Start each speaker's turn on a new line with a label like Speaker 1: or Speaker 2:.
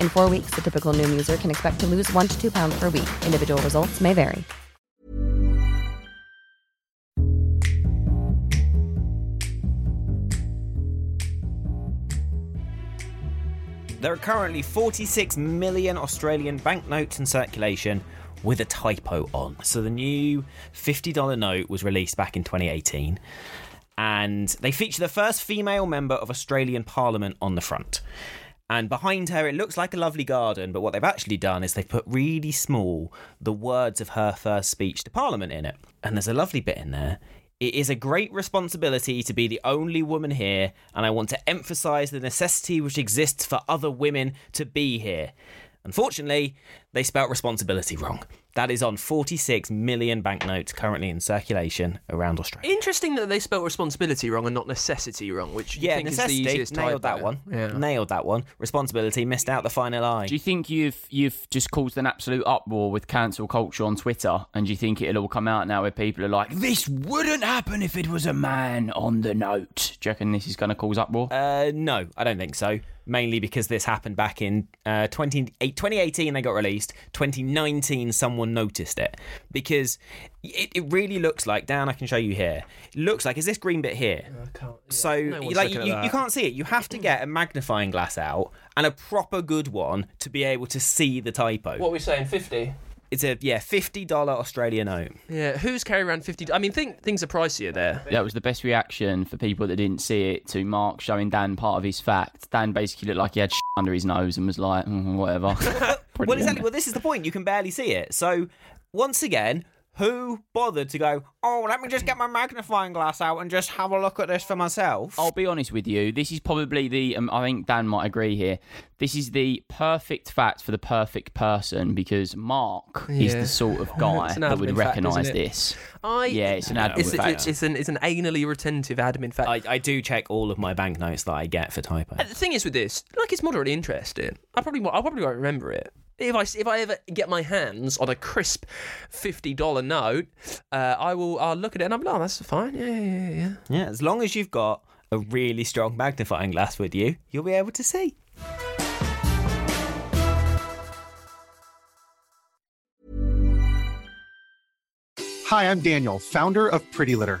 Speaker 1: In four weeks, the typical Noom user can expect to lose one to two pounds per week. Individual results may vary.
Speaker 2: There are currently 46 million Australian banknotes in circulation with a typo on. So the new $50 note was released back in 2018 and they feature the first female member of Australian Parliament on the front. And behind her, it looks like a lovely garden, but what they've actually done is they've put really small the words of her first speech to Parliament in it. And there's a lovely bit in there. It is a great responsibility to be the only woman here, and I want to emphasise the necessity which exists for other women to be here. Unfortunately, they spelt responsibility wrong. That is on 46 million banknotes currently in circulation around Australia.
Speaker 3: Interesting that they spelt responsibility wrong and not necessity wrong, which you
Speaker 2: Yeah,
Speaker 3: think
Speaker 2: necessity
Speaker 3: is the easiest
Speaker 2: nailed that
Speaker 3: typo.
Speaker 2: one.
Speaker 3: Yeah.
Speaker 2: Nailed that one. Responsibility missed out the final eye.
Speaker 4: Do you think you've you've just caused an absolute uproar with cancel culture on Twitter, and do you think it'll all come out now where people are like, "This wouldn't happen if it was a man on the note"? Do you reckon this is going to cause uproar?
Speaker 2: Uh, no, I don't think so. Mainly because this happened back in uh, 20, 2018, they got released. 2019, someone noticed it. Because it, it really looks like, Dan, I can show you here. It looks like, is this green bit here? So,
Speaker 3: No
Speaker 2: like, you, you can't see it. You have to get a magnifying glass out and a proper good one to be able to see the typo.
Speaker 3: What are we saying? Fifty.
Speaker 2: It's a, yeah, $50 Australian note.
Speaker 3: Yeah. Who's carrying around fifty? I mean, think things are pricier there.
Speaker 4: That was the best reaction for people that didn't see it to Mark showing Dan part of his fact. Dan basically looked like he had under his nose and was like, "Mm, whatever.
Speaker 2: Well, exactly. Well, this is the point. You can barely see it. So, once again, who bothered to go, oh, let me just get my magnifying glass out and just have a look at this for myself?
Speaker 4: I'll be honest with you. This is probably the. Um, I think Dan might agree here. This is the perfect fact for the perfect person because Mark is the sort of guy that would recognise this.
Speaker 3: I.
Speaker 4: Yeah, it's an admin
Speaker 3: It's,
Speaker 4: fact.
Speaker 3: it's, it's an it's an anally retentive admin fact.
Speaker 2: I, I do check all of my banknotes that I get for typo.
Speaker 3: And the thing is with this, like it's moderately interesting. I probably won't- I probably won't remember it. If I if I ever get my hands on a crisp fifty dollar note, uh, I will I'll look at it and I'm like, oh, that's fine. Yeah, yeah, yeah, yeah.
Speaker 2: Yeah, as long as you've got a really strong magnifying glass with you, you'll be able to see.
Speaker 5: Hi, I'm Daniel, founder of Pretty Litter.